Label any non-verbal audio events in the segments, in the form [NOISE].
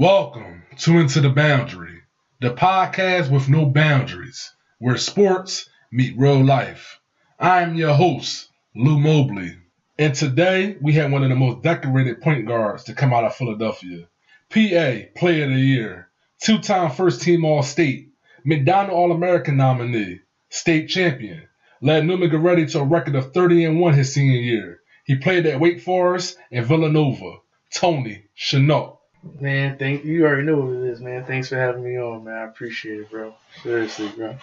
Welcome to Into the Boundary, the podcast with no boundaries, where sports meet real life. I'm your host, Lou Mobley, and today we have one of the most decorated point guards to come out of Philadelphia. PA Player of the Year, two time first team All State, McDonald All American nominee, state champion, led Neumann Goretti to a record of 30 and 1 his senior year. He played at Wake Forest and Villanova. Tony Chennault. Man, thank you. already know what it is, man. Thanks for having me on, man. I appreciate it, bro. Seriously, bro.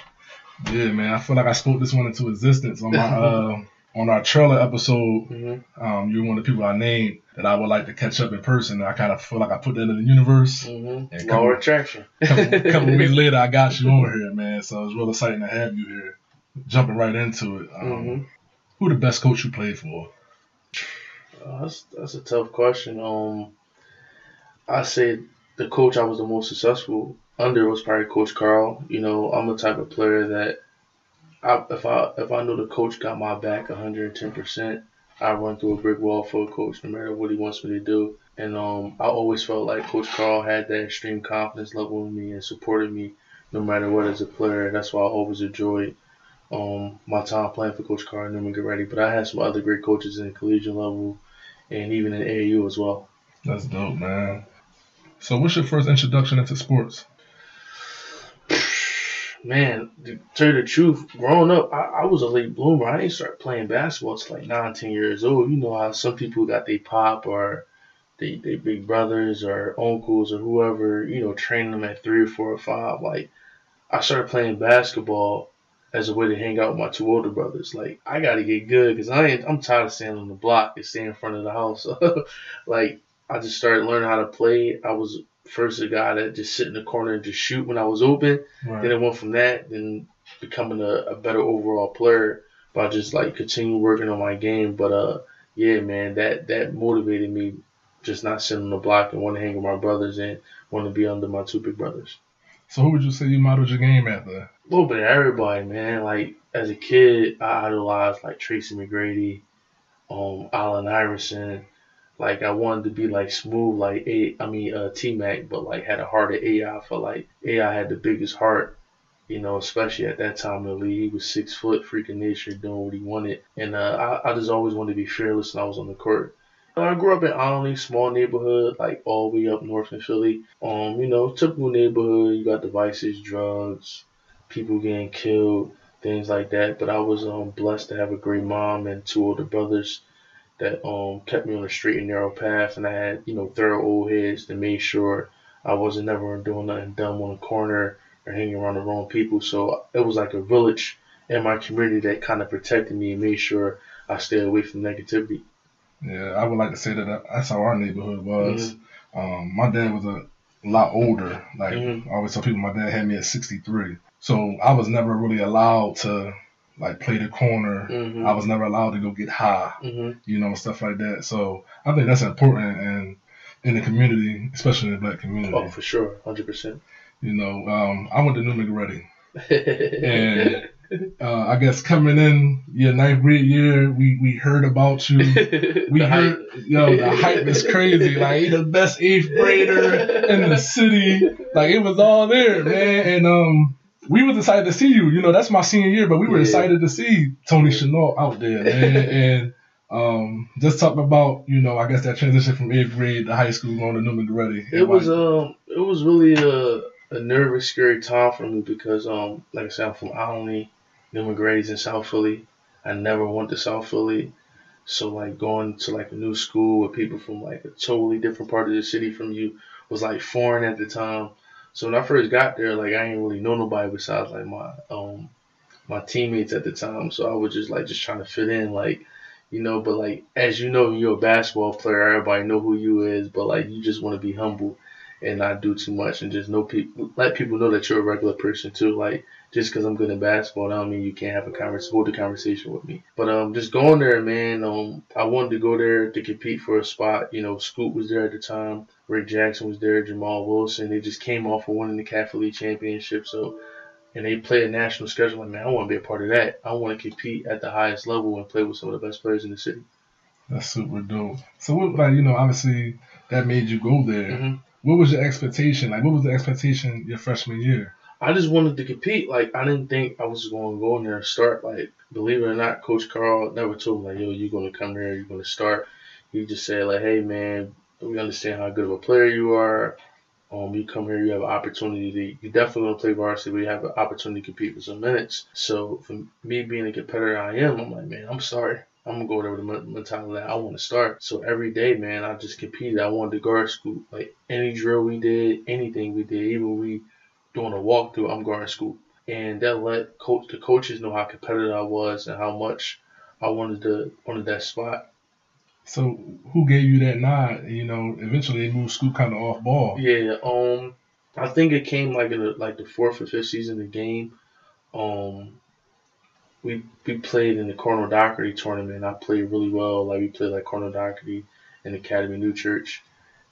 Yeah, man. I feel like I spoke this one into existence on my [LAUGHS] uh, on our trailer episode. Mm-hmm. Um, you're one of the people I named that I would like to catch up in person. I kind of feel like I put that in the universe. Mm-hmm. And Law attraction. [LAUGHS] couple, couple weeks [LAUGHS] later, I got you on here, man. So it's real exciting to have you here. Jumping right into it. Um, mm-hmm. Who the best coach you played for? Uh, that's that's a tough question. Um, I say the coach I was the most successful under was probably Coach Carl. You know, I'm the type of player that I, if I if I know the coach got my back 110 percent, I run through a brick wall for a coach, no matter what he wants me to do. And um, I always felt like Coach Carl had that extreme confidence level in me and supported me no matter what as a player. That's why I always enjoyed um, my time playing for Coach Carl and Neumann Goretti. But I had some other great coaches in the collegiate level and even in AAU as well. That's dope, man. So, what's your first introduction into sports? Man, to tell you the truth, growing up, I, I was a late bloomer. I didn't start playing basketball until like 19 years old. You know how some people got their pop or they, they big brothers or uncles or whoever, you know, training them at three or four or five. Like, I started playing basketball as a way to hang out with my two older brothers. Like, I got to get good because I ain't, I'm tired of standing on the block and staying in front of the house. [LAUGHS] like, I just started learning how to play. I was first a guy that just sit in the corner and just shoot when I was open. Right. Then it went from that, then becoming a, a better overall player by just like continue working on my game. But uh, yeah, man, that that motivated me just not sitting on the block and want to hang with my brothers and want to be under my two big brothers. So who would you say you modeled your game after? A little bit of everybody, man. Like as a kid, I idolized like Tracy McGrady, um, Allen Iverson. Like I wanted to be like smooth, like a, I mean uh, T Mac, but like had a heart of AI. For like AI had the biggest heart, you know, especially at that time in the league. He was six foot, freaking nature, doing what he wanted, and uh, I, I just always wanted to be fearless, and I was on the court. I grew up in Olney, small neighborhood, like all the way up north in Philly. Um, you know, typical neighborhood. You got devices, drugs, people getting killed, things like that. But I was um blessed to have a great mom and two older brothers that um kept me on a straight and narrow path, and I had you know thorough old heads that made sure I wasn't never doing nothing dumb on the corner or hanging around the wrong people. So it was like a village in my community that kind of protected me and made sure I stayed away from negativity. Yeah, I would like to say that that's how our neighborhood was. Mm-hmm. Um, my dad was a lot older. Like mm-hmm. I always tell people, my dad had me at 63, so I was never really allowed to like play the corner. Mm-hmm. I was never allowed to go get high, mm-hmm. you know, stuff like that. So I think that's important and in the community, especially in the black community. Oh, for sure, hundred percent. You know, um, I went to New Goretti, [LAUGHS] and uh, I guess coming in your ninth grade year, we, we heard about you. [LAUGHS] We heard, yo, the hype is crazy. Like, he the best eighth grader in the city. Like, it was all there, man. And um, we was excited to see you. You know, that's my senior year, but we were yeah. excited to see Tony Chennault out there, [LAUGHS] man. and um, just talking about, you know, I guess that transition from eighth grade to high school going to Neumann Goretti. It was um, it was really a, a nervous, scary time for me because um, like I said, I'm from Olney, Neumann Goretti's in South Philly. I never went to South Philly. So like going to like a new school with people from like a totally different part of the city from you was like foreign at the time. So when I first got there, like I didn't really know nobody besides like my um my teammates at the time. So I was just like just trying to fit in, like you know. But like as you know, you're a basketball player. Everybody know who you is, but like you just want to be humble and not do too much and just know people, let people know that you're a regular person too. Like just because I'm good at basketball, I don't mean you can't have a conversation, hold a conversation with me. But um, just going there, man. Um, I wanted to go there to compete for a spot. You know, Scoot was there at the time. Rick Jackson was there, Jamal Wilson. They just came off of winning the Catholic League championship. So, and they play a national schedule. Like, man, I want to be a part of that. I want to compete at the highest level and play with some of the best players in the city. That's super dope. So, what, like, you know, obviously that made you go there. Mm-hmm. what was your expectation? Like, what was the expectation your freshman year? I just wanted to compete. Like, I didn't think I was going to go in there and start. Like, believe it or not, Coach Carl never told me like, "Yo, you're going to come here. You're going to start." He just said like, "Hey, man, we understand how good of a player you are. Um, you come here, you have an opportunity to, you definitely want to play varsity, but you have an opportunity to compete for some minutes. So for me being a competitor I am, I'm like, man, I'm sorry. I'm gonna go there with the mentality that I want to start. So every day, man, I just competed. I wanted to guard scoop. Like any drill we did, anything we did, even we doing a walkthrough, I'm guarding scoop. And that let coach the coaches know how competitive I was and how much I wanted to wanted that spot. So who gave you that nod? You know, eventually they moved Scoop kind of off ball. Yeah, um, I think it came like in the, like the fourth or fifth season of the game. Um, we we played in the Cardinal Dougherty tournament. I played really well. Like we played like Cardinal Dougherty in Academy New Church,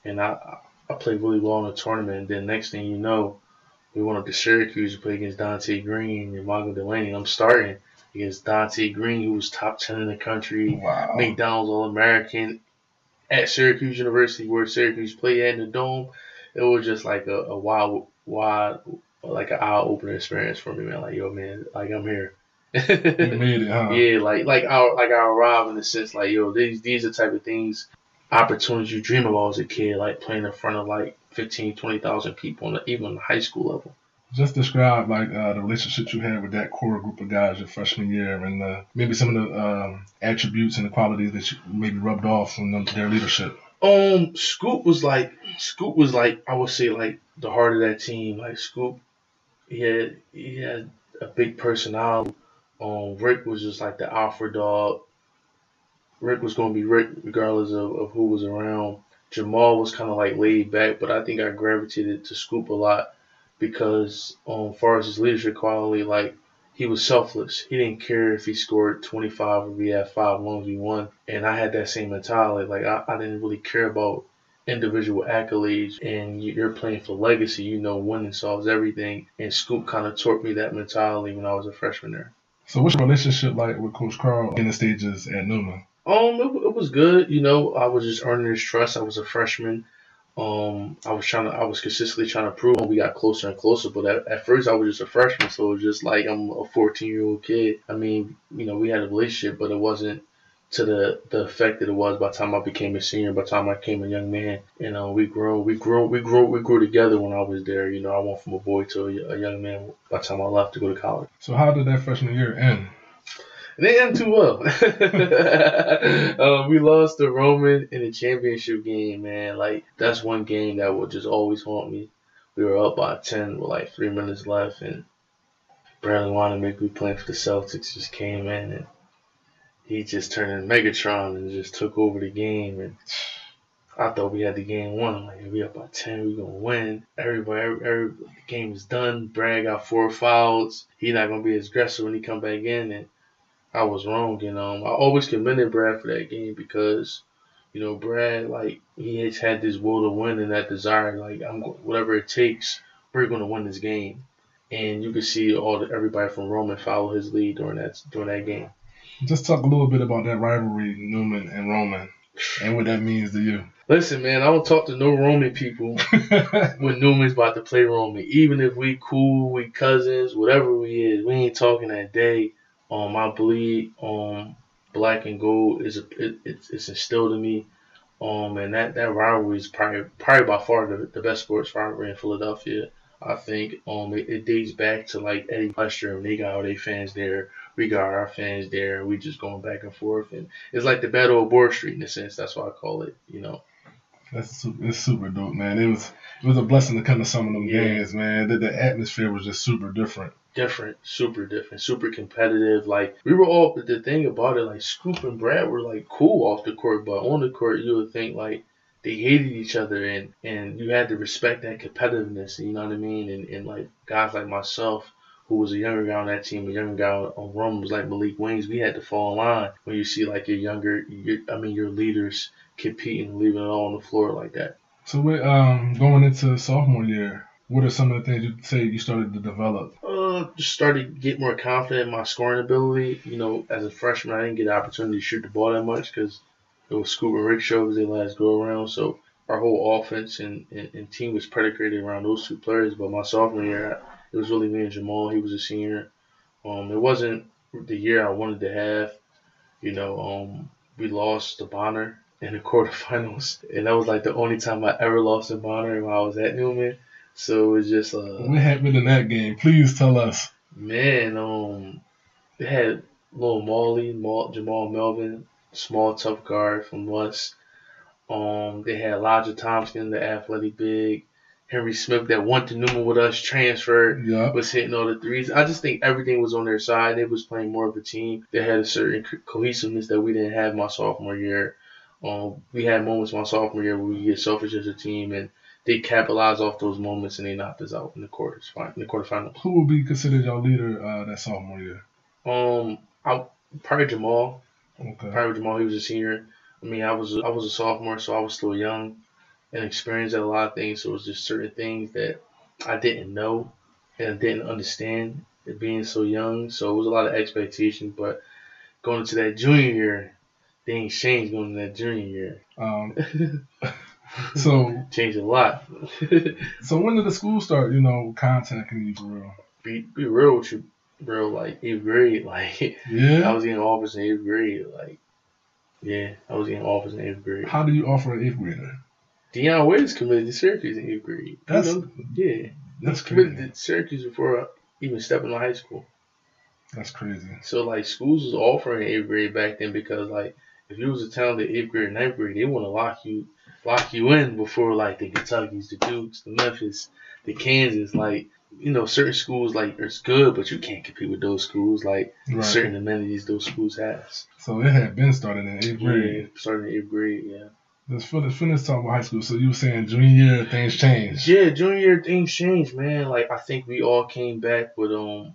and I I played really well in the tournament. And then next thing you know, we went up to Syracuse to play against Donte Greene and Michael Delaney. I'm starting against Donte Greene, who was top ten in the country, wow. McDonald's All American at Syracuse University, where Syracuse played at in the dome. It was just like a, a wild, wild, like an eye opener experience for me, man. Like, yo, man, like I'm here. you [LAUGHS] made it, huh? Yeah, like like I like I arrived in the sense like, yo, these these are the type of things, opportunities you dream about as a kid, like playing in front of like 15, 20,000 people, on the, even on the high school level just describe like uh, the relationships you had with that core group of guys your freshman year, and uh, maybe some of the um, attributes and the qualities that you maybe rubbed off from them, their leadership. Um, Scoop was like Scoop was like I would say like the heart of that team. Like Scoop, he had he had a big personality. Um, Rick was just like the alpha dog. Rick was gonna be Rick regardless of, of who was around. Jamal was kind of like laid back, but I think I gravitated to Scoop a lot because um, far as his leadership quality, like he was selfless. He didn't care if he scored 25 or he had five, long he won. And I had that same mentality. Like I, I didn't really care about individual accolades and you're playing for legacy. You know, winning solves everything. And Scoop kind of taught me that mentality when I was a freshman there. So what's your relationship like with Coach Carl in the stages at Neumann? Um, it, it was good. You know, I was just earning his trust. I was a freshman. Um, I was trying to, I was consistently trying to prove. We got closer and closer, but at, at first I was just a freshman, so it was just like I'm a 14 year old kid. I mean, you know, we had a relationship, but it wasn't to the the effect that it was by the time I became a senior, by the time I became a young man. You know, we grew, we grew, we grew, we grew together when I was there. You know, I went from a boy to a, a young man by the time I left to go to college. So how did that freshman year end? They didn't too well. we lost to Roman in the championship game, man. Like that's one game that will just always haunt me. We were up by ten with like three minutes left, and Bradley Wanamaker, we playing for the Celtics, just came in and he just turned in Megatron and just took over the game. And I thought we had the game won. I'm like, we up by ten, we gonna win. Everybody, every, every the game is done. Brad got four fouls. He not gonna be as aggressive when he come back in and I was wrong, and um, I always commended Brad for that game because, you know, Brad like he has had this will to win and that desire, like I'm whatever it takes, we're going to win this game, and you can see all the, everybody from Roman follow his lead during that during that game. Just talk a little bit about that rivalry, Neumann and Roman, and what that means to you. Listen, man, I don't talk to no Roman people [LAUGHS] when Neumann's about to play Roman. Even if we cool, we cousins, whatever we is, we ain't talking that day um, I believe um, black and gold is a, it, it's, it's instilled in me. Um, and that, that rivalry is probably probably by far the, the best sports rivalry in Philadelphia. I think um it, it dates back to like Eddie Lester and they got all their fans there. We got our fans there. We just going back and forth, and it's like the Battle of Bloor Street in a sense. That's why I call it. You know. That's super, it's super dope, man. It was it was a blessing to come to some of them yeah. games, man. The, the atmosphere was just super different different, super different, super competitive. Like we were all the thing about it, like Scoop and Brad were like cool off the court, but on the court you would think like they hated each other and and you had to respect that competitiveness, you know what I mean? And and like guys like myself who was a younger guy on that team, a younger guy on Rome was like Maalik Wayns, we had to fall in line when you see like your younger, your, I mean your leaders competing, leaving it all on the floor like that. So we're um, going into sophomore year. What are some of the things you say you started to develop? Uh, just started to get more confident in my scoring ability. You know, as a freshman, I didn't get the opportunity to shoot the ball that much because it was Scoop and Rick shows their last go around. So our whole offense and, and, and, team was predicated around those two players. But my sophomore year, it was really me and Jamal. He was a senior. Um, it wasn't the year I wanted to have. You know, um, we lost to Bonner in the [LAUGHS] quarterfinals, and that was like the only time I ever lost to Bonner while I was at Neumann. So it was just uh, what happened in that game? Please tell us. Man, um, they had little Molly, Jamal Melvin, small tough guard from West. Um, they had Elijah Thompson, the athletic big. Henry Smith that went to Neumann with us, transferred, yep. was hitting all the threes. I just think everything was on their side. They was playing more of a team. They had a certain cohesiveness that we didn't have my sophomore year. Um, we had moments my sophomore year where we get selfish as a team, and they capitalize off those moments and they knocked us out in the quarters, in the quarterfinals. Who will be considered your leader uh, that sophomore year? Um, I probably Jamal. Okay. Probably Jamal. He was a senior. I mean, I was I was a sophomore, so I was still young and experienced at a lot of things. So it was just certain things that I didn't know and didn't understand it being so young. So it was a lot of expectation. But going into that junior year, things changed going into that junior year. Um, [LAUGHS] [LAUGHS] so changed a lot. [LAUGHS] so when did the school start? You know, contacting you for real? Be be real with you, bro. Like eighth grade, [LAUGHS] like yeah, I was getting offers in eighth grade, like yeah, I was getting offers in eighth grade. How do you offer an eighth grader? Dion Waiters committed to Syracuse in eighth grade. That's you know? yeah. That's committed crazy. to Syracuse before even stepping to high school. That's crazy. So like schools was offering eighth grade back then because like if you was a talented eighth grade, ninth grade, they want to lock you lock you in before like the Kentuckies, the Dukes, the Memphis, the Kansas, like you know, certain schools like it's good, but you can't compete with those schools. Like right. certain amenities those schools has. So it had been started in eighth grade. Yeah, started in eighth grade. Yeah. Let's finish, finish talking about high school. So you were saying junior year things changed. Yeah, junior year things changed, man. Like I think we all came back with um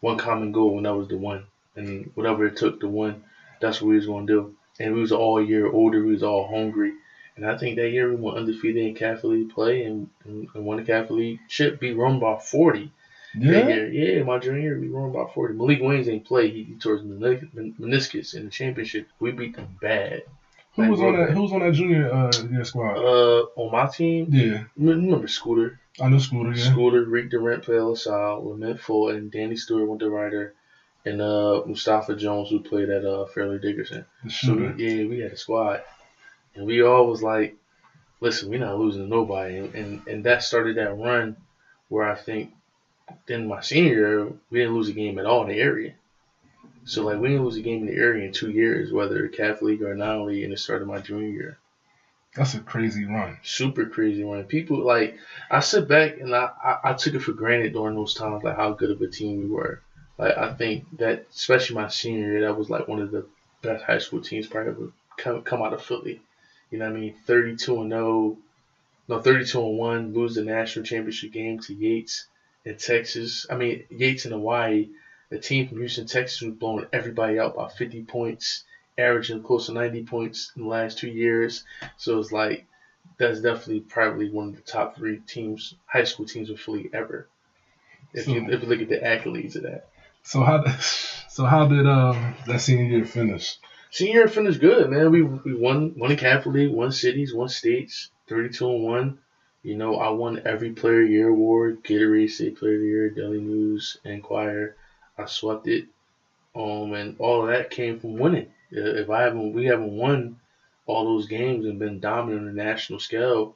one common goal, and that was the one. And whatever it took to win, that's what we was gonna do. And we was all year older. We was all hungry. And I think that year we went undefeated in Catholic League play and, and, and won the Catholic League chip. We run by 40. Yeah. Yeah, my junior year we run by 40. Malik Williams ain't play. He, he tore his meniscus in the championship. We beat them bad. Who like, was on that? Who was on that junior uh, year squad? Uh, on my team. Yeah. Remember Scooter? I know Scooter. Yeah. Scooter, Rick Durant played LaSalle, Lament Full, and Danny Stewart went to Rider, and uh Mustafa Jones who played at uh Fairleigh Dickinson. The shooter. So yeah, we had a squad. And we all was like, listen, we're not losing to nobody. And, and, and that started that run where I think then my senior year, we didn't lose a game at all in the area. So, like, we didn't lose a game in the area in two years, whether Catholic or non league, and it started my junior year. That's a crazy run. Super crazy run. People, like, I sit back and I, I, I took it for granted during those times, like, how good of a team we were. Like, I think that, especially my senior year, that was, like, one of the best high school teams probably ever come, come out of Philly. You know what I mean? 32 and 0, no, 32 and 1, lose the national championship game to Yates in Texas. I mean, Yates in Hawaii. The team from Houston, Texas was blowing everybody out by 50 points, averaging close to 90 points in the last two years. So it's like, that's definitely probably one of the top three teams, high school teams of Philly ever. If, so, you, if you look at the accolades of that. So how [LAUGHS] so how did um, that senior year finish? Senior year finished good, man. We we won the Catholic League, won cities, won states, thirty two and one. You know, I won every Player of the Year award, Gatorade State Player of the Year, Daily News, Enquirer. I swept it, um, and all of that came from winning. If I haven't, we haven't won all those games and been dominant on the national scale,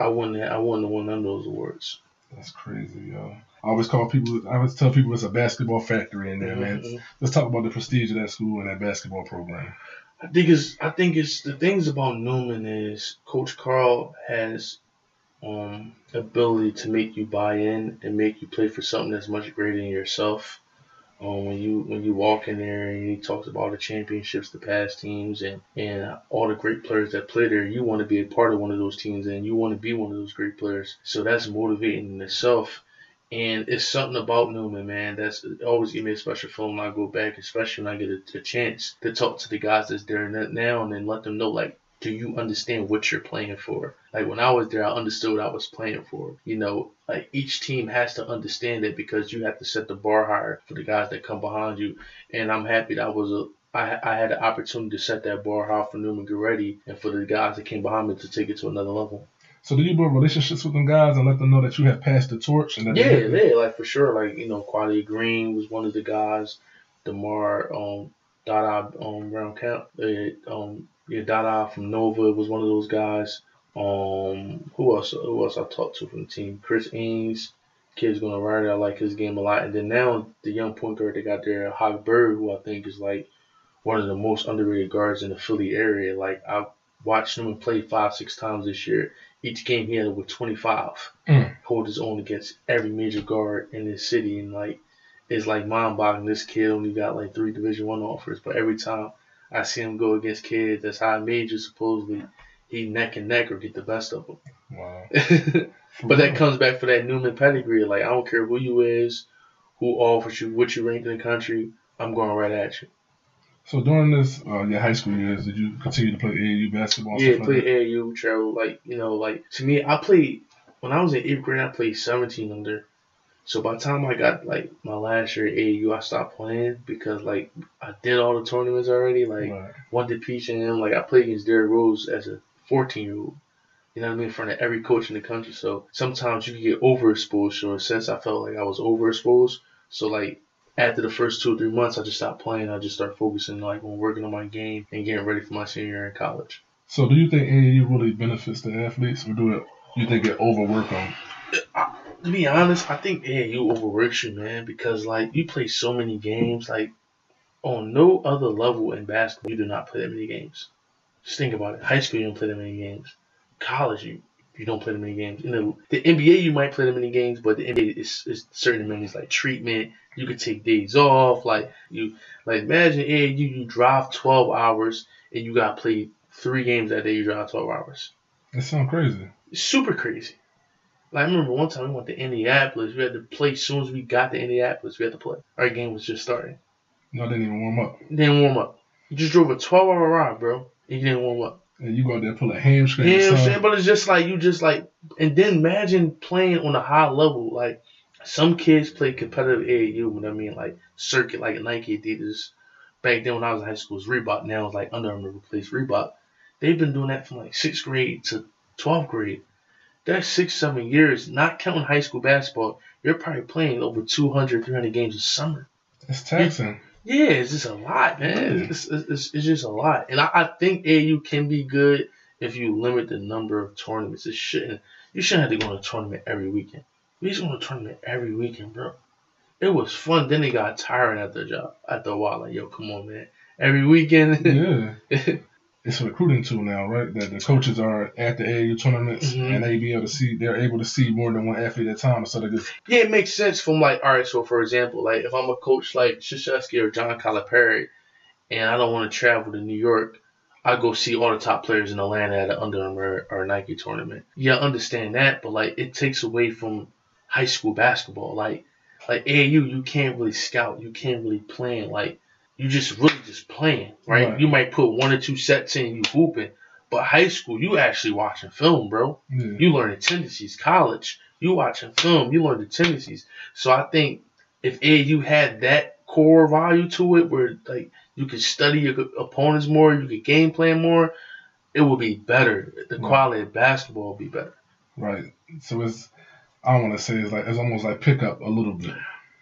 I wouldn't, I wouldn't have won none of those awards. That's crazy, yo. I always call people. I always tell people it's a basketball factory in there, mm-hmm. man. Let's talk about the prestige of that school and that basketball program. I think it's. I think it's the things about Neumann is Coach Carl has um ability to make you buy in and make you play for something that's much greater than yourself. Um, when you when you walk in there and he talks about the championships, the past teams, and and all the great players that play there, you want to be a part of one of those teams and you want to be one of those great players. So that's motivating in itself. And it's something about Neumann, man. That's always give me a special feeling when I go back, especially when I get a, a chance to talk to the guys that's there now and then let them know, like, do you understand what you're playing for? Like when I was there, I understood what I was playing for. You know, like each team has to understand it because you have to set the bar higher for the guys that come behind you. And I'm happy that I was a I, I had the opportunity to set that bar high for Neumann Goretti and for the guys that came behind me to take it to another level. So do you build relationships with them guys and let them know that you have passed the torch? And that Yeah, yeah, like for sure. Like you know, Quade Green was one of the guys. Demar, um, Dada, um, round count. Uh, um, yeah, Dada from Nova was one of those guys. Um, who else? Who else I talked to from the team? Chris Ains. Kid's gonna ride. I like his game a lot. And then now the young point guard they got there, Hog Bird, who I think is like one of the most underrated guards in the Philly area. Like I watched him play five, six times this year. Each game he had over 25. Mm. Hold his own against every major guard in this city, and like it's like mind boggling. This kid only got like three Division One offers, but every time I see him go against kids that's high major, supposedly he neck and neck or get the best of them. Wow. [LAUGHS] but that comes back for that Neumann pedigree. Like I don't care who you is, who offers you, what you ranked in the country, I'm going right at you. So during this uh, your high school years, did you continue to play AAU basketball? Yeah, play like? AAU, travel. Like you know, like to me, I played when I was in eighth grade. I played 17 under. So by the time I got like my last year at AAU, I stopped playing because like I did all the tournaments already. Like Right. one to Peach and him. Like I played against Derrick Rose as a 14 year old. You know what I mean? In front of every coach in the country. So sometimes you can get overexposed. So in a sense, I felt like I was overexposed. So like after the first two or three months, I just stopped playing. I just started focusing like on working on my game and getting ready for my senior year in college. So do you think AAU really benefits the athletes, or do it? You think it overwork them? To be honest, I think AAU overworks you, man, because like you play so many games. Like on no other level in basketball, you do not play that many games. Just think about it. High school, you don't play that many games. College, you you don't play that many games. In the, the NBA, you might play that many games, but the NBA is, is certain amenities like treatment. You could take days off. Like you, like imagine AAU, you drive 12 hours and you got to play three games that day. You drive 12 hours. It sounds crazy. It's super crazy. Like I remember one time we went to Indianapolis. We had to play as soon as we got to Indianapolis. We had to play. Our game was just starting. Y'all didn't even warm up, Didn't warm up. You just drove a 12 hour ride, bro. And you didn't warm up. and you go out there and pull a hamstring. You know what I'm saying? But it's just like you just like, and then imagine playing on a high level. Like some kids play competitive AAU. What I mean, like circuit, like Nike, Adidas. Back then when I was in high school, it was Reebok. Now it's like Under Armour replaced Reebok. They've been doing that from like sixth grade to 12th grade. That's six, seven years, not counting high school basketball. You're probably playing over 200, 300 games a summer. It's taxing. Yeah, it's just a lot, man. It's, it's, it's, it's just a lot. And I, I think AU can be good if you limit the number of tournaments. It shouldn't. You shouldn't have to go to a tournament every weekend. We used to a tournament every weekend, bro. It was fun. Then they got tired after the job. After a while, like, yo, come on, man. Every weekend. [LAUGHS] Yeah. It's a recruiting tool now, right? That the coaches are at the AAU tournaments Mhm. and they be able to see they're able to see more than one athlete at a time instead of just Yeah, it makes sense from like, all right, so for example, like if I'm a coach like Krzyzewski or John Calipari and I don't want to travel to New York, I go see all the top players in Atlanta at an Under Armour or Nike tournament. Yeah, I understand that, but like it takes away from high school basketball. Like like AAU, you can't really scout, you can't really plan. Like you just really just playing, right? Right. You might put one or two sets in, you hooping. But high school, you actually watching film, bro. yeah. You learn the tendencies. College, you watching film, you learn the tendencies. So I think if AU had that core value to it, where like you could study your opponents more, you could game plan more, it would be better. The Right. quality of basketball would be better. right. So it's I don't want to say it's like it's almost like pickup a little bit.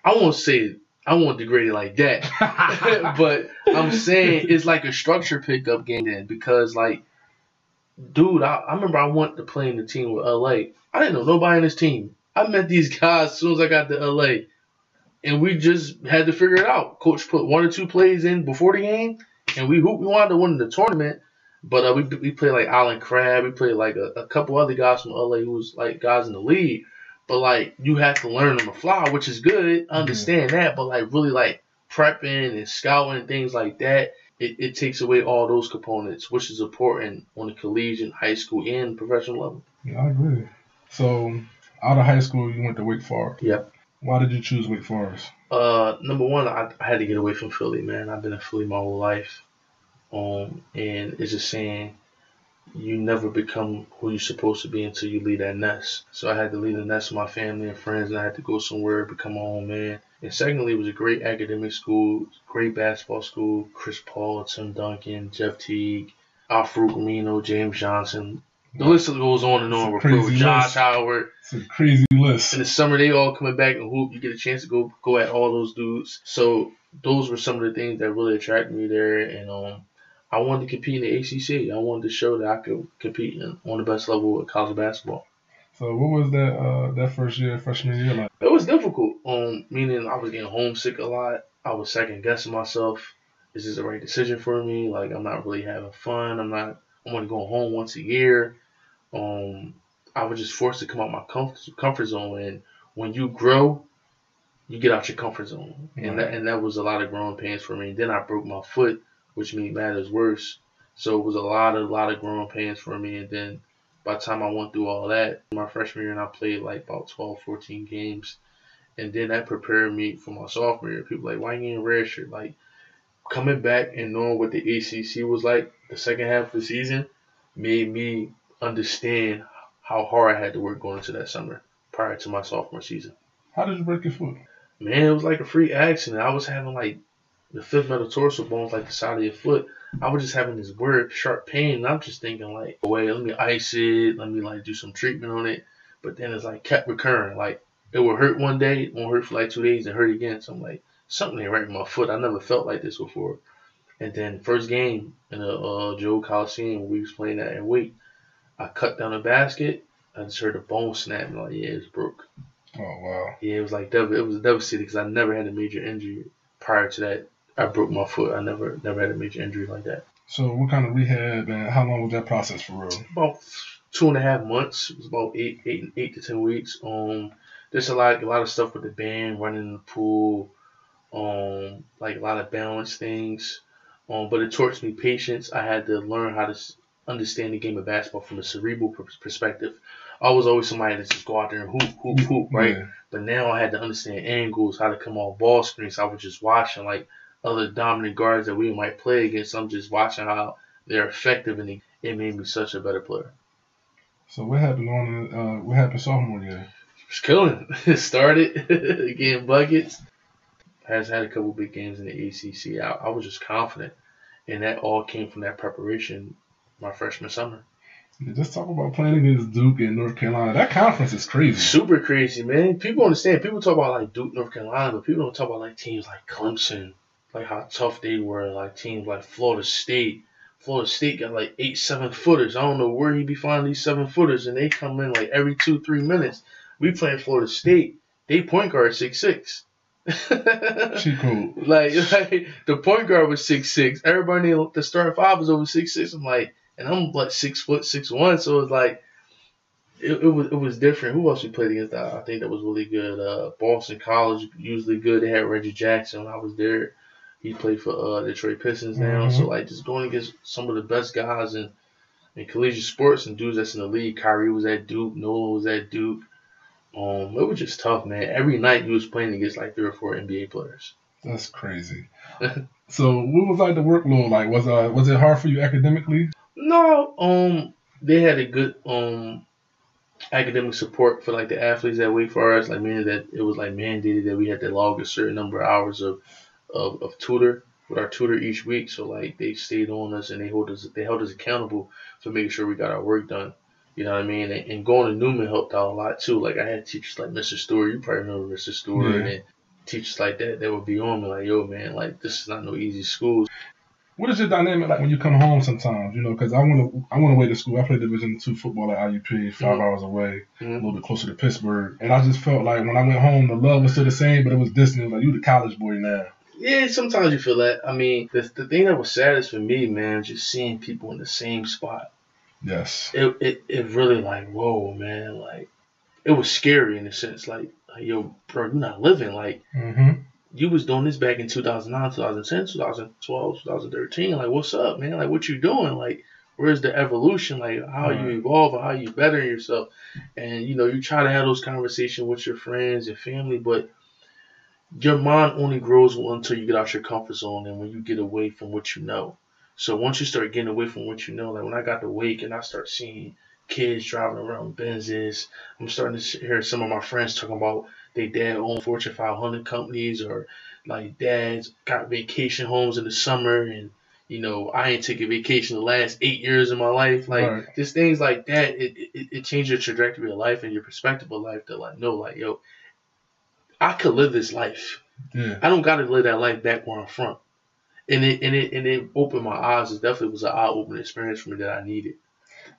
I won't say I won't degrade it like that, [LAUGHS] [LAUGHS] but I'm saying it's like a structure pickup game then because like, dude, I, I remember I wanted to play in the team with LA. I didn't know nobody in this team. I met these [LAUGHS] guys as soon as I got to LA, and we just had to figure it out. Coach put one or two plays in before the game, and we hooped. We wanted to win the tournament, but uh, we we played like Allen Crabbe. We played like a, a couple other guys from LA who was like guys in the league. But like you have to learn on the fly, which is good. I understand that, but like really like prepping and scouting and things like that, it, it takes away all those components, which is important on the collegiate, high school, and professional level. Yeah, I agree. So out of high school, you went to Wake Forest. Yep. Why did you choose Wake Forest? Uh, number one, I, I had to get away from Philly, man. I've been in Philly my whole life, um, and it's just saying you never become who you're supposed to be until you leave that nest. So I had to leave the nest with my family and friends, and I had to go somewhere, become my own man. And secondly, it was a great academic school, great basketball school. Chris Paul, Tim Duncan, Jeff Teague, Al-Farouq James Johnson. The list goes on and on. Crazy Josh list. Howard. It's a crazy list. In the summer, they all coming back and hoop. You get a chance to go go at all those dudes. So those were some of the things that really attracted me there. And um, I wanted to compete in the ACC. I wanted to show that I could compete in, on the best level of college basketball. So what was that uh, that first year, freshman year like? It was difficult. Um, meaning I was getting homesick a lot. I was second guessing myself. Is this the right decision for me? Like I'm not really having fun. I'm not. I'm only going home once a year. Um, I was just forced to come out my comfort comfort zone. And when you grow, you get out your comfort zone, right. and that and that was a lot of growing pains for me. Then I broke my foot, which made matters worse. So it was a lot of lot of growing pains for me. And then by the time I went through all that, my freshman year, and I played like about 12, 14 games. And then that prepared me for my sophomore year. People like, why you getting red shirt? Like coming back and knowing what the ACC was like the second half of the season made me understand how hard I had to work going into that summer prior to my sophomore season. How did you break your foot? Man, it was like a free accident. I was having like the fifth metatarsal bones, like the side of your foot. I was just having this weird sharp pain, and I'm just thinking like, wait, let me ice it, let me like do some treatment on it. But then it's like kept recurring. Like it would hurt one day, it won't hurt for like two days, and hurt again. So I'm like, something ain't right with my foot. I never felt like this before. And then first game in the uh, Joel Coliseum, we was playing that in weight. I cut down a basket. I just heard a bone snap. And like, yeah, it's broke. Oh wow. Yeah, it was like dev- it was devastating because I never had a major injury prior to that. I broke my foot. I never never had a major injury like that. So what kind of rehab and how long was that process for real? About two and a half months. It was about eight eight eight to ten weeks. Um, there's a lot a lot of stuff with the band, running in the pool, um, like a lot of balance things. Um, but it taught me patience. I had to learn how to understand the game of basketball from a cerebral per- perspective. I was always somebody that just go out there and hoop, hoop, hoop, right? Yeah. But now I had to understand angles, how to come off ball screens. I was just watching like other dominant guards that we might play against. I'm just watching how they're effective, and it, made me such a better player. So what happened on the, uh, what happened sophomore year? Was killing. [LAUGHS] It started [LAUGHS] getting buckets. Has had a couple big games in the ACC. I, I was just confident, and that all came from that preparation my freshman summer. Just talk about playing against Duke and North Carolina. That conference is crazy. Super crazy, man. People understand. People talk about like Duke, North Carolina, but people don't talk about like teams like Clemson, like how tough they were. Like teams like Florida State. Florida State got like eight seven footers. I don't know where he be finding these seven footers, and they come in like every two three minutes. We playing Florida State. They point guard six six. [LAUGHS] Code. like, like the point guard was six six. Everybody the starting five was over six six. I'm like, and I'm like six foot six one. So it's like, it, it was it was different. Who else we played against? I think that was really good. Uh, Boston College usually good. They had Reggie Jackson. when I was there. He played for uh, Detroit Pistons now. Mhm. So like just going against some of the best guys in in collegiate sports and dudes that's in the league. Kyrie was at Duke. Nolan was at Duke. Um, it was just tough, man. Every night he was playing against like three or four NBA players. That's crazy. [LAUGHS] so what was like the workload like? Was uh was it hard for you academically? No, um, they had a good um academic support for like the athletes that Wake Forest. Like meaning that it was like mandated that we had to log a certain number of hours of of, of tutor with our tutor each week. So like they stayed on us and they hold us they held us accountable for making sure we got our work done. You know what I mean? And, and going to Neumann helped out a lot too. Like I had teachers like Mr. Stewart. You probably remember Mr. Stewart Yeah. and teachers like that that would be on me like, yo man, like this is not no easy school. What is your dynamic like when you come home sometimes? You know, because I went to I went away to school. I played Division two football at IUP, 5 Mhm. hours away, a Mhm. little bit closer to Pittsburgh, and I just felt like when I went home, the love was still the same, but it was distant. It was like you the college boy now. Yeah, sometimes you feel that. I mean, the, the thing that was saddest for me, man, just seeing people in the same spot. Yes. It, it, it really like, whoa, man. Like, it was scary in a sense. Like, like yo, bro, you're not living. Like, Mm-hmm. you was doing this back in 2009, 2010, 2012, 2013. Like, what's up, man? Like, what you doing? Like, where's the evolution? Like, how you Right. evolve how you better yourself? And, you know, you try to have those conversations with your friends and family, but your mind only grows until you get out your comfort zone and when you get away from what you know. So once you start getting away from what you know, like when I got to Wake and I start seeing kids driving around Benzes, I'm starting to hear some of my friends talking about they dad own Fortune 500 companies or like dads got vacation homes in the summer and you know I ain't taking vacation the last eight years of my life. Like Right. just things like that, it, it it changed your trajectory of life and your perspective of life to like know like yo, I could live this life. Yeah. I don't gotta live that life back where I'm from. And it and it and it opened my eyes. It definitely was an eye opening experience for me that I needed.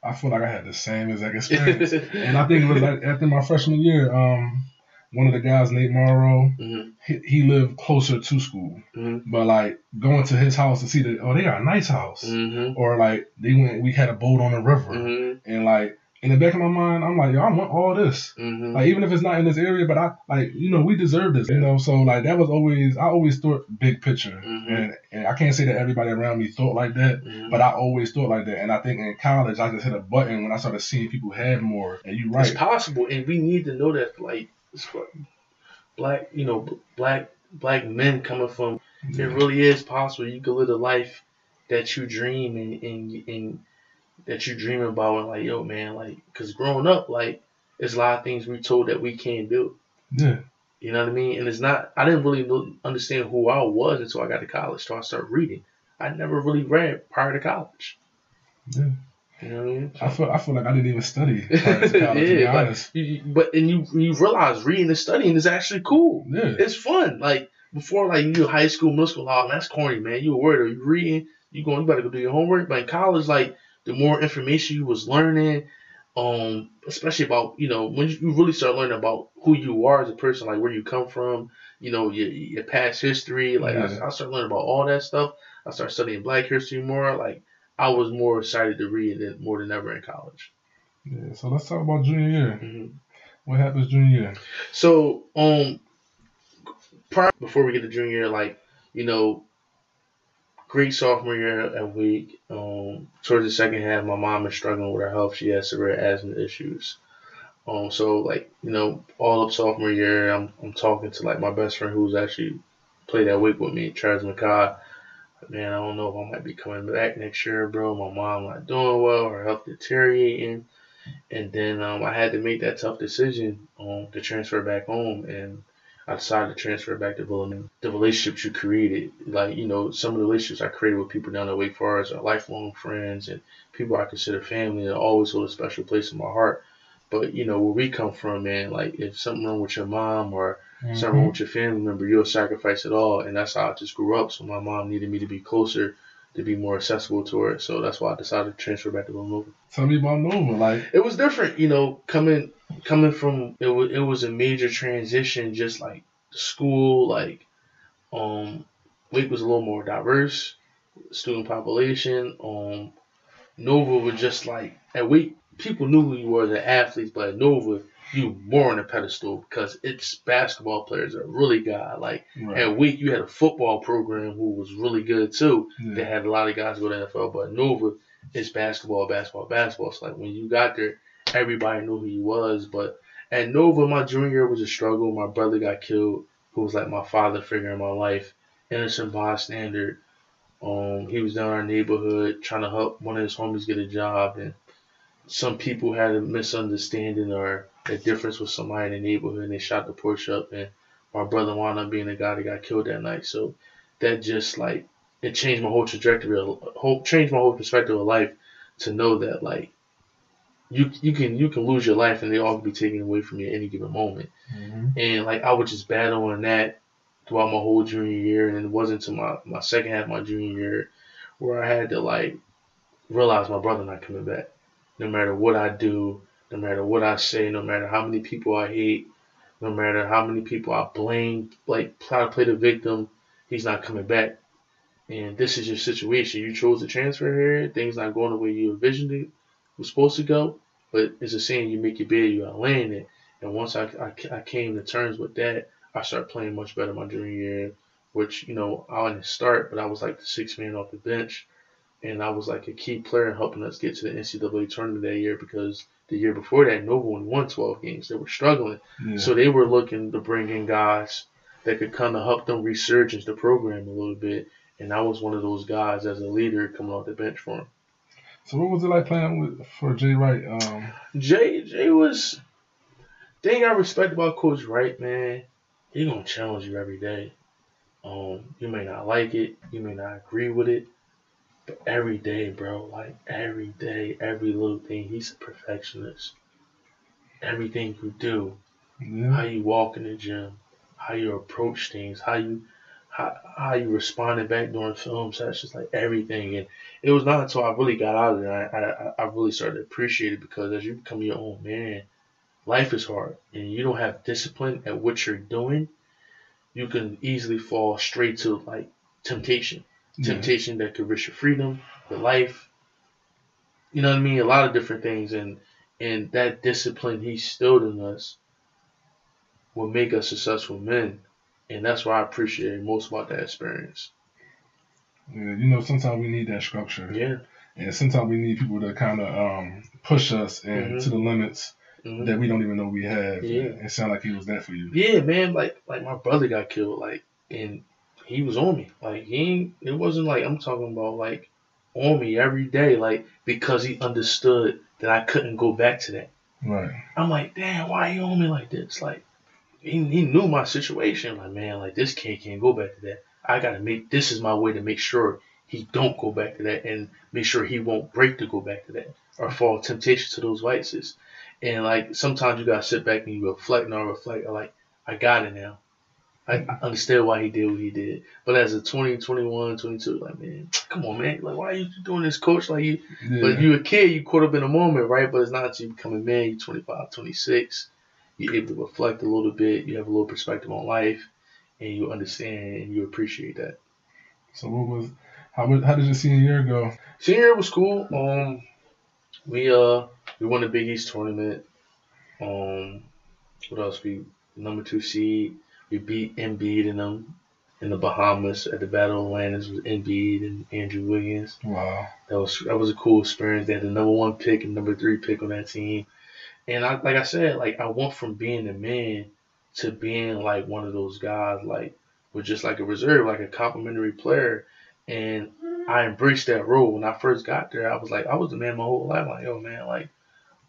I feel like I had the same exact experience. [LAUGHS] and I think it was like after my freshman year, um, one of the guys, Nate Morrow, hmm he, he lived closer to school. hmm But like going to his house to see that, oh, they got a nice house. hmm Or like they went, we had a boat on the river. hmm And like in the back of my mind, I'm like, yo, I want all this. hmm Like even if it's not in this area, but I like you know we deserve this, you know. So like that was always I always thought big picture, Mhm. and and I can't say that everybody around me thought like that, hmm but I always thought like that. And I think in college I just hit a button when I started seeing people have more. And you right, It's possible, and we need to know that, like, black, you know, black black men coming from. It really is possible. You could live a life that you dream and and, and that you dream about, and like, yo, man, like, because growing up, like, there's a lot of things we told that we can't do. yeah, You know what I mean? And it's not. I didn't really understand who I was until I got to college. So I started reading. I never really read prior to college. yeah. You know what I mean? I feel I feel like I didn't even study [LAUGHS] prior to college, to be Yeah, but- honest. You, you- but and you you realize reading and studying is actually cool. Yeah, It's fun. Like before, like you high school, middle school, oh, that's corny, man. You a weirdo. You reading, you going, you better go do your homework. But in college, like the more information you was learning, um, especially about you know when you really start learning about who you are as a person, like where you come from, you know your your past history. Like Yeah. I, I started learning about all that stuff. I started studying Black history more. Like I was more excited to read than more than ever in college. yeah. So let's talk about junior year. hmm What happens junior year? So, um, prior before we get to junior year, like you know, great sophomore year at Wake. Um, towards the second half, my mom is struggling with her health. She has severe asthma issues. Um, so like you know, all up sophomore year, I'm I'm talking to like my best friend who's actually played that Wake with me, Charles McCall. Man, I don't know if I might be coming back next year, bro. My mom not doing well, her health deteriorating. And then um, I had to make that tough decision um, to transfer back home, and I decided to transfer back to Villanova. The relationships you created, like you know, some of the relationships I created with people down at Wake Forest are lifelong friends and people I consider family, and always hold a special place in my heart. But you know, where we come from, man, like if something wrong with your mom or mm-hmm. something wrong with your family member, you'll sacrifice it all, and that's how I just grew up. So my mom needed me to be closer, to be more accessible to her. So that's why I decided to transfer back to Villanova Tell me about Nova. Like, it was different, you know, coming coming from it was it was a major transition, just like the school, like um Wake was a little more diverse student population. Um Nova was just like at Wake people knew who you were as an athlete, but at Nova you more on a pedestal because its basketball players are really good. Like right. at Wake you had a football program who was really good too. They had a lot of guys go to NFL, but Nova is basketball, basketball, basketball. So like when you got there, everybody knew who he was. But at Nova, my junior was a struggle. My brother got killed, who was like my father figure in my life. Innocent bystander. Um, he was down in our neighborhood trying to help one of his homies get a job, and some people had a misunderstanding or a difference with somebody in the neighborhood, and they shot the Porsche up, and my brother wound up being the guy that got killed that night. So that just like it changed my whole trajectory, whole changed my whole perspective of life to know that like you you can you can lose your life and they all can be taken away from you at any given moment. hmm And like I was just battling that throughout my whole junior year, and it wasn't until my my second half of my junior year where I had to like realize my brother not coming back. No matter what I do, no matter what I say, no matter how many people I hate, no matter how many people I blame, like try to play the victim, he's not coming back. And this is your situation. You chose to transfer here. Things not going the way you envisioned it was supposed to go. But it's a saying you make your bed, you gotta lay in it. And once I, I, I came to terms with that, I started playing much better my junior year, which, you know, I didn't start, but I was like the sixth man off the bench. And I was like a key player in helping us get to the NCAA tournament that year because the year before that, no one won 12 games. They were struggling. Yeah. So they were looking to bring in guys that could kind of help them resurgence the program a little bit. and I was one of those guys as a leader coming off the bench for him. So what was it like playing with for Jay Wright? Um, Jay Jay was thing I respect about Coach Wright, man. He gonna challenge you every day. Um, you may not like it, you may not agree with it, but every day, bro, like every day, every little thing, he's a perfectionist. Everything you do, yeah. how you walk in the gym, how you approach things, how you how, how you responded back during film sessions, like everything. And it was not until I really got out of there, I, I, I really started to appreciate it because as you become your own man, life is hard and you don't have discipline at what you're doing, you can easily fall straight to like temptation. Yeah. Temptation that could risk your freedom, your life. You know what I mean? A lot of different things and and that discipline he instilled in us will make us successful men. And that's what I appreciate most about that experience. Yeah, you know, sometimes we need that structure, Yeah. and sometimes we need people to kind of um, push us and Mhm. to the limits Mhm. that we don't even know we have. Yeah. It sounded like he was that for you. Yeah, man, like like my brother got killed, like and he was on me. Like he ain't it wasn't like I'm talking about like on me every day, like because he understood that I couldn't go back to that. Right. I'm like, damn, why are you on me like this? Like he, he knew my situation. Like, man, like this kid can't go back to that. I gotta make this is my way to make sure he don't go back to that and make sure he won't break to go back to that or fall temptation to those vices. And like sometimes you gotta sit back and you reflect and I reflect like I got it now. I I understand why he did what he did. But as a 20, 21, 22, like man, come on man, like why are you doing this coach? Like you Yeah. but you a kid, you caught up in a moment, right? But it's not until you become a man, you're 25, 26, you're able to reflect a little bit, you have a little perspective on life, and you understand and you appreciate that. so what was how was- how did your senior year go? Senior year was cool. Um, we uh we won the Big East tournament. Um, what else? We number two seed. We beat Embiid in them in the Bahamas at the Battle of Atlantis with Embiid and Andrew Wiggins. Wow. That was that was a cool experience. They had the number one pick and number three pick on that team. And I like I said, like I went from being a man to being like one of those guys, like with just like a reserve, like a complimentary player. And I embraced that role. When I first got there, I was like, I was the man my whole life. Like, yo, man, like,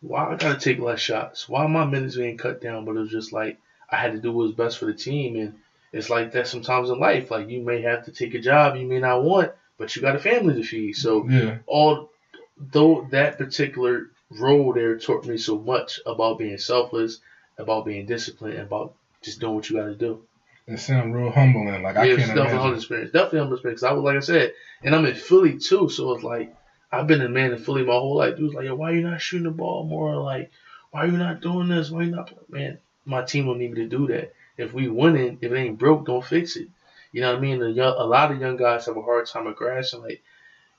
why I gotta take less shots? Why my minutes being cut down? But it was just like I had to do what was best for the team. And it's like that sometimes in life. Like you may have to take a job you may not want, but you got a family to feed. So Yeah. all though that particular role there taught me so much about being selfless, about being disciplined, about just doing what you got to do. It sounded real humbling. Like I yeah, it's can't definitely humble experience. Definitely humble experience. 'Cause I was like I said, and I'm in Philly too, so it's like I've been a man in Philly my whole life. Dude's like, yo, why you not shooting the ball more? Like, why are you not doing this? Why are you not? Man, my team don't need me to do that. If we winning, if it ain't broke, don't fix it. You know what I mean? The young, a lot of young guys have a hard time of grasping. Like,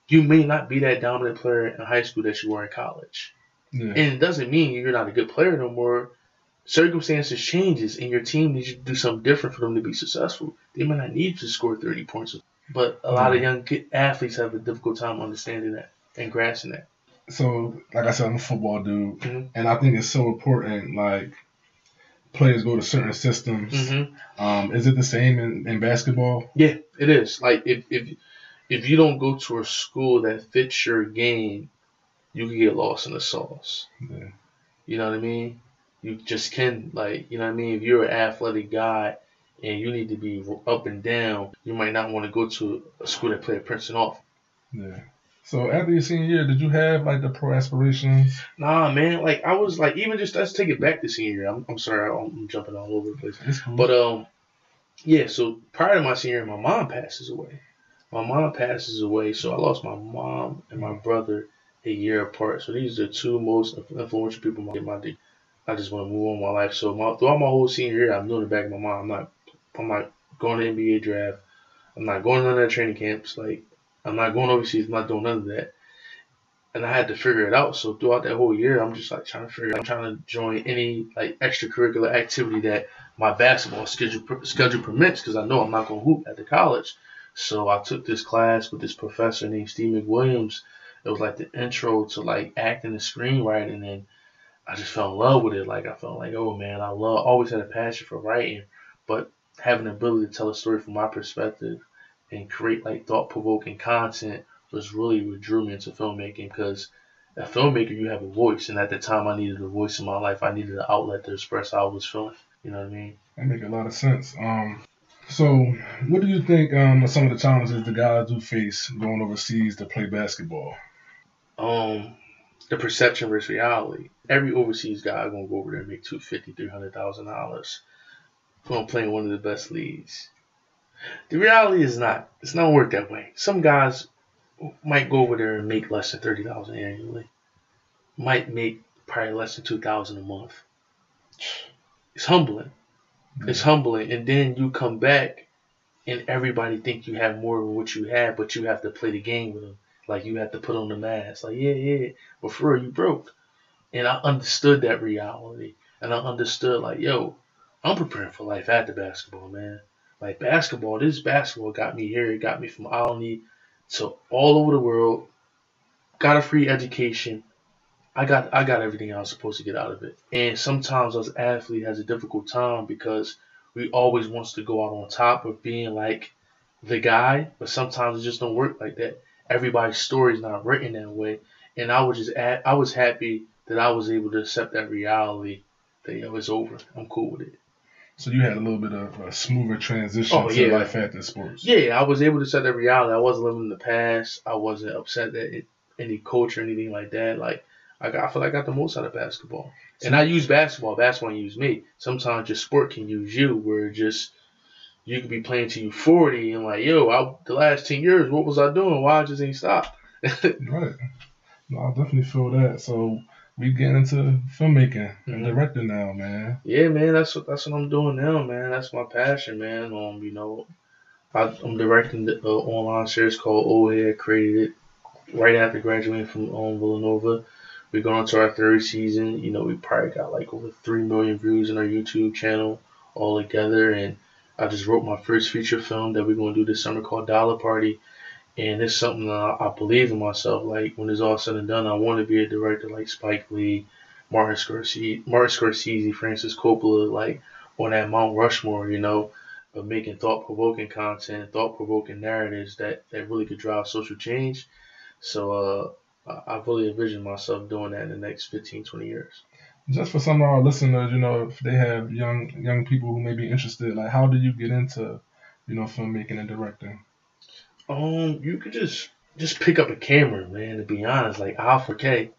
you may not be that dominant player in high school that you were in college. Yeah. And it doesn't mean you're not a good player no more. Circumstances changes, and your team needs you to do something different for them to be successful. They might not need to score 30 points, but a lot of young athletes have a difficult time understanding that and grasping that. So, like I said, I'm a football dude, Mhm. and I think it's so important. Like players go to certain systems. Mm-hmm. Um, is it the same in, in basketball? Yeah, it is. Like if if if you don't go to a school that fits your game, you can get lost in the sauce. Yeah. You know what I mean? You just can like you know what I mean. If you're an athletic guy and you need to be up and down, you might not want to go to a school that play Princeton off. Yeah. So after your senior year, did you have like the pro aspirations? Nah, man. Like I was like even just let's take it back to senior year. I'm, I'm sorry, I'm jumping all over the place. Cool. But um, yeah. So prior to my senior year, my mom passes away. My mom passes away, so I lost my mom and my brother a year apart. So these are the two most influential people in my day. I just want to move on my life. So my, throughout my whole senior year, I'm doing the back of my mom. I'm not, I'm not going to NBA draft. I'm not going to the training camps. Like I'm not going overseas. I'm not doing none of that. And I had to figure it out. So throughout that whole year, I'm just like trying to figure. Out. I'm trying to join any like extracurricular activity that my basketball schedule schedule permits because I know I'm not going to hoop at the college. So I took this class with this professor named Steve McWilliams. It was like the intro to like acting and screenwriting, and I just fell in love with it. Like I felt like, oh man, I love. Always had a passion for writing, but having the ability to tell a story from my perspective and create like thought provoking content was really what drew me into filmmaking because a filmmaker you have a voice and at the time I needed a voice in my life. I needed an outlet to express how I was feeling. You know what I mean? That make a lot of sense. Um so what do you think um are some of the challenges the guys do face going overseas to play basketball? Um the perception versus reality. Every overseas guy gonna go over there and make two fifty, three hundred thousand dollars. Gonna play in one of the best leagues. The reality is not. It's not work that way. Some guys might go over there and make less than thirty thousand annually. Might make probably less than two thousand a month. It's humbling. It's humbling, and then you come back, and everybody think you have more than what you have, but you have to play the game with them. Like you have to put on the mask. Like yeah, yeah, but for real, you broke. And I understood that reality, and I understood like yo, I'm preparing for life after basketball, man. Like basketball, this basketball got me here. It got me from Olney to all over the world. Got a free education. I got I got everything I was supposed to get out of it. And sometimes us athlete has a difficult time because we always wants to go out on top of being like the guy, but sometimes it just don't work like that. Everybody's story is not written that way. And I was just at, I was happy that I was able to accept that reality that it was over. I'm cool with it. So you had a little bit of a smoother transition Oh, to yeah. life after sports. Yeah, I was able to set that reality. I wasn't living in the past. I wasn't upset that it, any coach or anything like that. Like I got, I feel like I got the most out of basketball. And I use basketball. Basketball use me. Sometimes just sport can use you, where just you could be playing to you forty and like, yo, I, the last ten years, what was I doing? Why I just ain't stopped? [LAUGHS] Right. No, I definitely feel that. So we getting into filmmaking and Mhm. directing now, man. Yeah, man, that's what that's what I'm doing now, man. That's my passion, man. Um, you know, I, I'm directing the uh, online series called Old Head. Created it right after graduating from um, Villanova. We're going into our third season. You know, we probably got like over three million views on our YouTube channel all together, and I just wrote my first feature film that we're going to do this summer called Dollar Party. And it's something that I, I believe in myself. Like when it's all said and done, I want to be a director like Spike Lee, Martin Scorsese, Martin Scorsese, Francis Coppola, like on that Mount Rushmore, you know, of making thought-provoking content, thought-provoking narratives that that really could drive social change. So uh, I, I really envision myself doing that in the next 15, 20 years. Just for some of our listeners, you know, if they have young young people who may be interested, like how do you get into, you know, filmmaking and directing? Um, you could just just pick up a camera, man. To be honest, like Alpha K,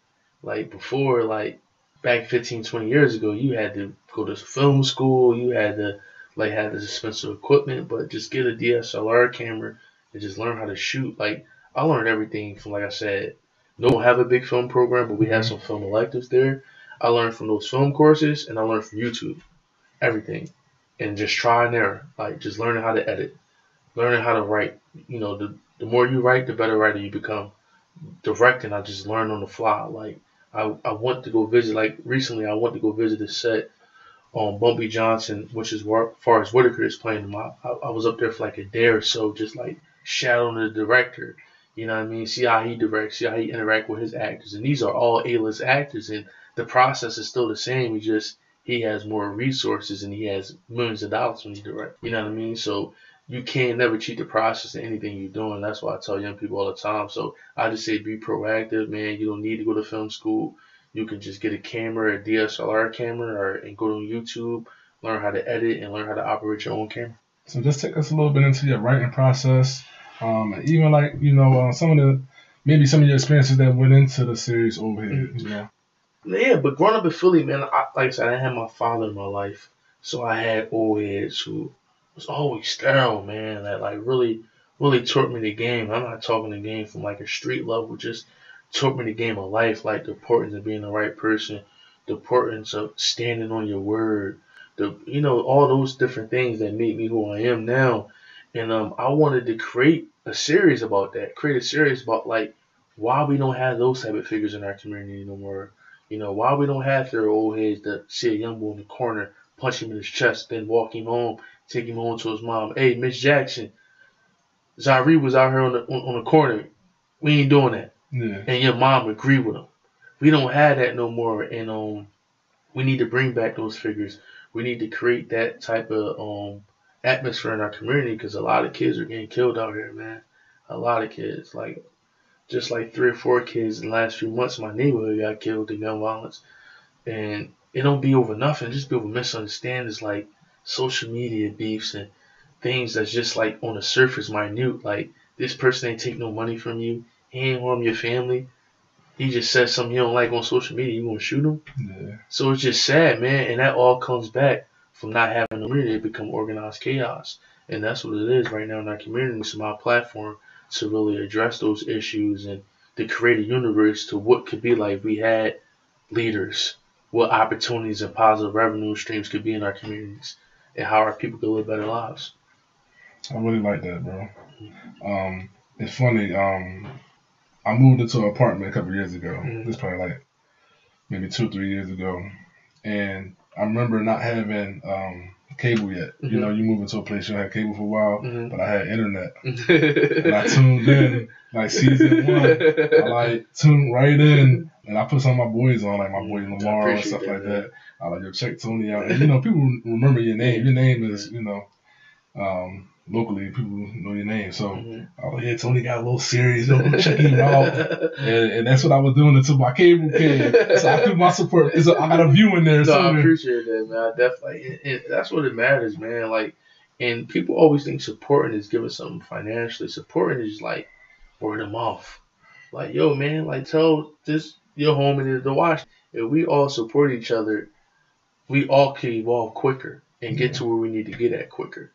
like before, like back 15, 20 years ago, you had to go to film school. You had to like have this expensive equipment, but just get a DSLR camera and just learn how to shoot. Like I learned everything from, like I said, don't have a big film program, but we have some film electives there. I learned from those film courses, and I learned from YouTube, everything, and just try and error, like just learning how to edit, learning how to write. You know, the the more you write, the better writer you become. Directing, I just learned on the fly. Like I, I want to go visit. Like recently, I went to go visit the set on Bumpy Johnson, which is where Forest Whitaker is playing. I, I, I was up there for like a day or so, just like shadowing the director. You know what I mean? See how he directs, see how he interact with his actors, and these are all A-list actors, and the process is still the same. He just he has more resources and he has millions of dollars when he direct. You know what I mean? So you can't never cheat the process in anything you're doing. That's why I tell young people all the time. So I just say be proactive, man. You don't need to go to film school. You can just get a camera, a DSLR camera, or and go to YouTube, learn how to edit, and learn how to operate your own camera. So just take us a little bit into your writing process, um, even like you know uh, some of the maybe some of your experiences that went into the series Old Head. You know, Yeah, but growing up in Philly, man, I, like I said, I had my father in my life, so I had old heads who was always sterile, man. That like really, really taught me the game. I'm not talking the game from like a street level, just taught me the game of life, like the importance of being the right person, the importance of standing on your word, the you know all those different things that made me who I am now. And um, I wanted to create a series about that, create a series about like why we don't have those type of figures in our community no more. You know, why we don't have their old heads that see a young boy in the corner, punch him in his chest, then walk him home, take him home to his mom. Hey, Miss Jackson, Zyrie was out here on the on, on the corner. We ain't doing that. yeah, And your mom agree with him. We don't have that no more. And um we need to bring back those figures. We need to create that type of um atmosphere in our community because a lot of kids are getting killed out here, man. A lot of kids, like just like three or four kids in the last few months in my neighborhood got killed in gun violence, and it don't be over nothing. Just be over misunderstandings like social media beefs and things that's just like on the surface minute. Like this person ain't take no money from you. He ain't harm your family. He just said something you don't like on social media. You gonna shoot him? Yeah. So it's just sad, man. And that all comes back from not having a community. It become organized chaos. And that's what it is right now in our community. It's my platform to really address those issues and to create a universe to what could be like we had leaders, what opportunities and positive revenue streams could be in our communities, and how our people could live better lives. I really like that, bro. Um, it's funny. Um, I moved into an apartment a couple years ago. Mhm. This probably like maybe two, three years ago, and I remember not having um, cable yet. You Mhm. know, you move into a place you don't have cable for a while, Mhm. but I had internet, [LAUGHS] and I tuned in like season one. I like tuned right in, and I put some of my boys on, like my boy Mm, Lamar and stuff that, like man. that. I like yo check Tony out, and you know people remember your name. Your name is you know, um, locally people know your name. So Mhm. I was like, yeah, Tony got a little serious. Yo, check him out. [LAUGHS] And, and that's what I was doing until my cable came. So I threw my support. It's a, I got a view in there. No, I appreciate that, man. I definitely, it, it, that's what it matters, man. Like, and people always think supporting is giving something financially. Supporting is like word of mouth. Like, yo, man, like tell this your homie to watch. If we all support each other, we all can evolve quicker and get to where we need to get at quicker.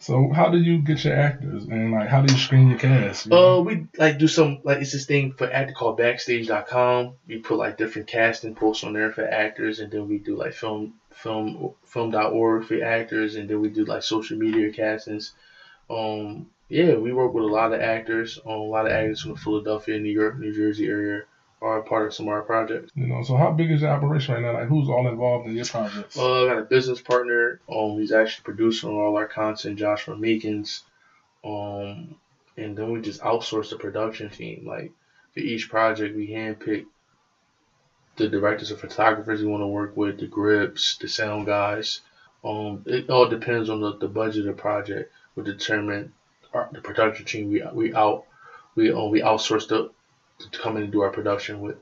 So how do you get your actors and like how do you screen your cast? you? Uh, we like do some like it's this thing for actor called Backstage.com. We put like different casting posts on there for actors, and then we do like film film film.org for actors, and then we do like social media castings. Um, yeah, we work with a lot of actors. Um, a lot of actors from the Philadelphia, New York, New Jersey area are part of some of our projects. you know, so how big is the operation right now? Like who's all involved in your projects? Well, I got a business partner. Um, he's actually producing all our content, Joshua Meekins. Um, and then we just outsource the production team. Like for each project, we handpick the directors and photographers we want to work with, the grips, the sound guys. Um, it all depends on the, the budget of the project. We determine our, the production team. We we out we um, we outsource the to come in and do our production with.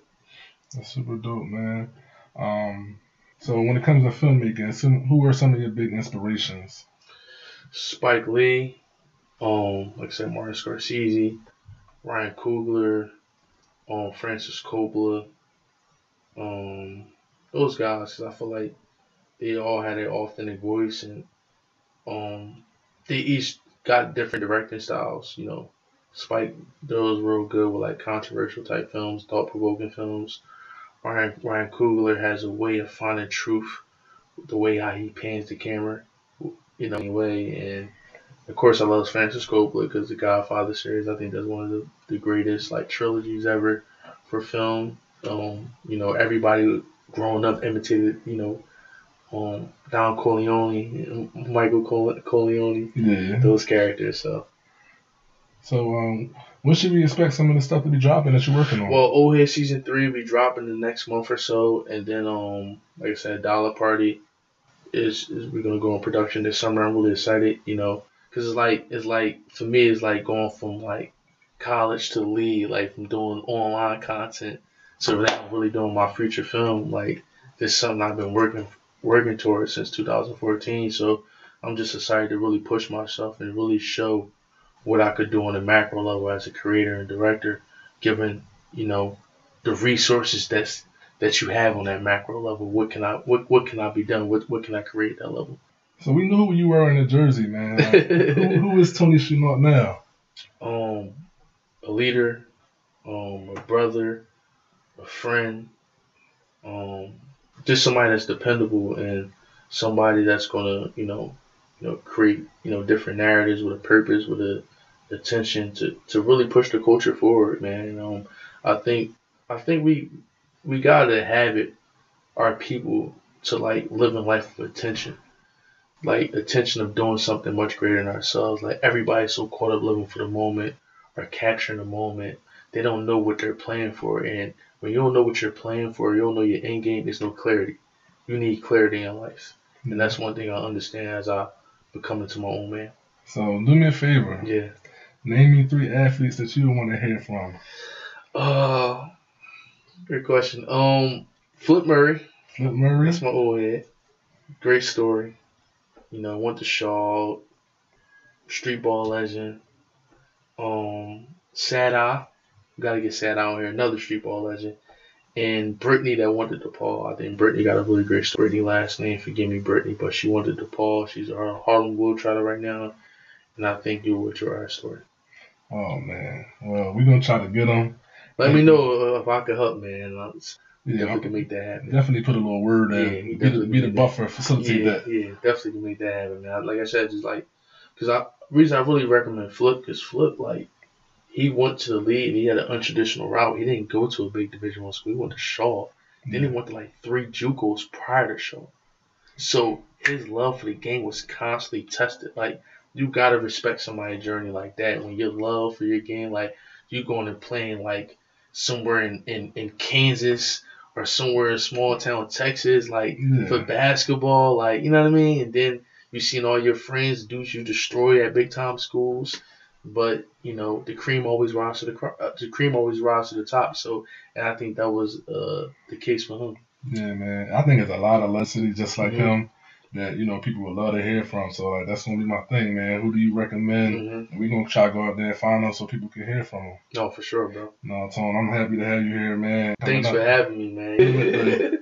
That's super dope, man. Um, so when it comes to filmmaking, some, who are some of your big inspirations? Spike Lee, um, like I said, Martin Scorsese, Ryan Coogler, um, Francis Coppola, um, those guys. 'cause I feel like they all had their authentic voice and um, they each got different directing styles. You know, Spike does real good with like controversial type films, thought provoking films. Ryan Ryan Coogler has a way of finding truth, the way how he pans the camera, you know, anyway. And of course, I love Francis Coppola because the Godfather series. I think that's one of the, the greatest like trilogies ever for film. Um, you know, everybody growing up imitated, you know, um, Don Corleone, Michael Corleone, Yeah. those characters. So, So um, when should we expect some of the stuff to be dropping that you're working on? well, Old Head season three will be dropping the next month or so, and then um, like I said, Dollar Party is, is we're gonna go in production this summer. I'm really excited, you know, because it's like it's like for me it's like going from like college to lead, like from doing online content to really doing my feature film. Like this is something I've been working working towards since 2014. So I'm just excited to really push myself and really show what I could do on a macro level as a creator and director, given you know the resources that's that you have on that macro level. What can I what what can I be done? What what can I create at that level? so we knew who you were in New Jersey, man. Like, who, [LAUGHS] who is Tony Chennault now? um, a leader, um, a brother, a friend, um, just somebody that's dependable and somebody that's gonna, you know, you know, create, you know, different narratives with a purpose, with a attention to, to really push the culture forward, man. Um, I think, I think we, we gotta have it, our people to like living life with attention. Like attention of doing something much greater than ourselves. Like everybody's so caught up living for the moment or capturing the moment. They don't know what they're playing for. And when you don't know what you're playing for, you don't know your end game, there's no clarity. You need clarity in life. And that's one thing I understand as I becoming to my own man. So do me a favor. Yeah. Name me three athletes that you want to hear from. Uh, great question. Um, Flip Murray. Flip Murray. That's my old head. Great story. You know, went to Shaw, street ball legend. Um, Sad Eye. Gotta get Sad Eye on here. Another street ball legend. And Brittany that wanted DePaul. I think Brittany got a really great story. Brittany last name, forgive me, Brittany, but she wanted DePaul. She's a Harlem Globetrotter right now. And I think you will enjoy her story. Oh, man. Well, we're going to try to get them. Let me know if I can help, man. Yeah, definitely can make that happen. definitely put a little word Yeah, in. he be, the, be the buffer, facilitate yeah, that. yeah, definitely can make that happen, man. Like I said, just like, cause I reason I really recommend Flip, cause Flip like he went to the league and he had an untraditional route. He didn't go to a big Division One school. He went to Shaw. Then he went to like three JUCOs prior to Shaw. So his love for the game was constantly tested. Like you gotta respect somebody's journey like that. When your love for your game, like you going and playing like somewhere in, in, in Kansas or somewhere in small town Texas, like Yeah. for basketball, like you know what I mean? And then you seen all your friends dudes you destroy at big time schools. But you know the cream always rises to the uh, the cream always rises to the top. So, and I think that was uh, the case for him. Yeah, man. I think it's a lot of lessons just like Mhm. him that, you know, people would love to hear from. So, like, that's to be my thing, man. Who do you recommend? Mm-hmm. We're going to try to go out there and find them so people can hear from them. No, for sure, bro. No, Tone, I'm happy to have you here, man. Coming Thanks up- for having me, man.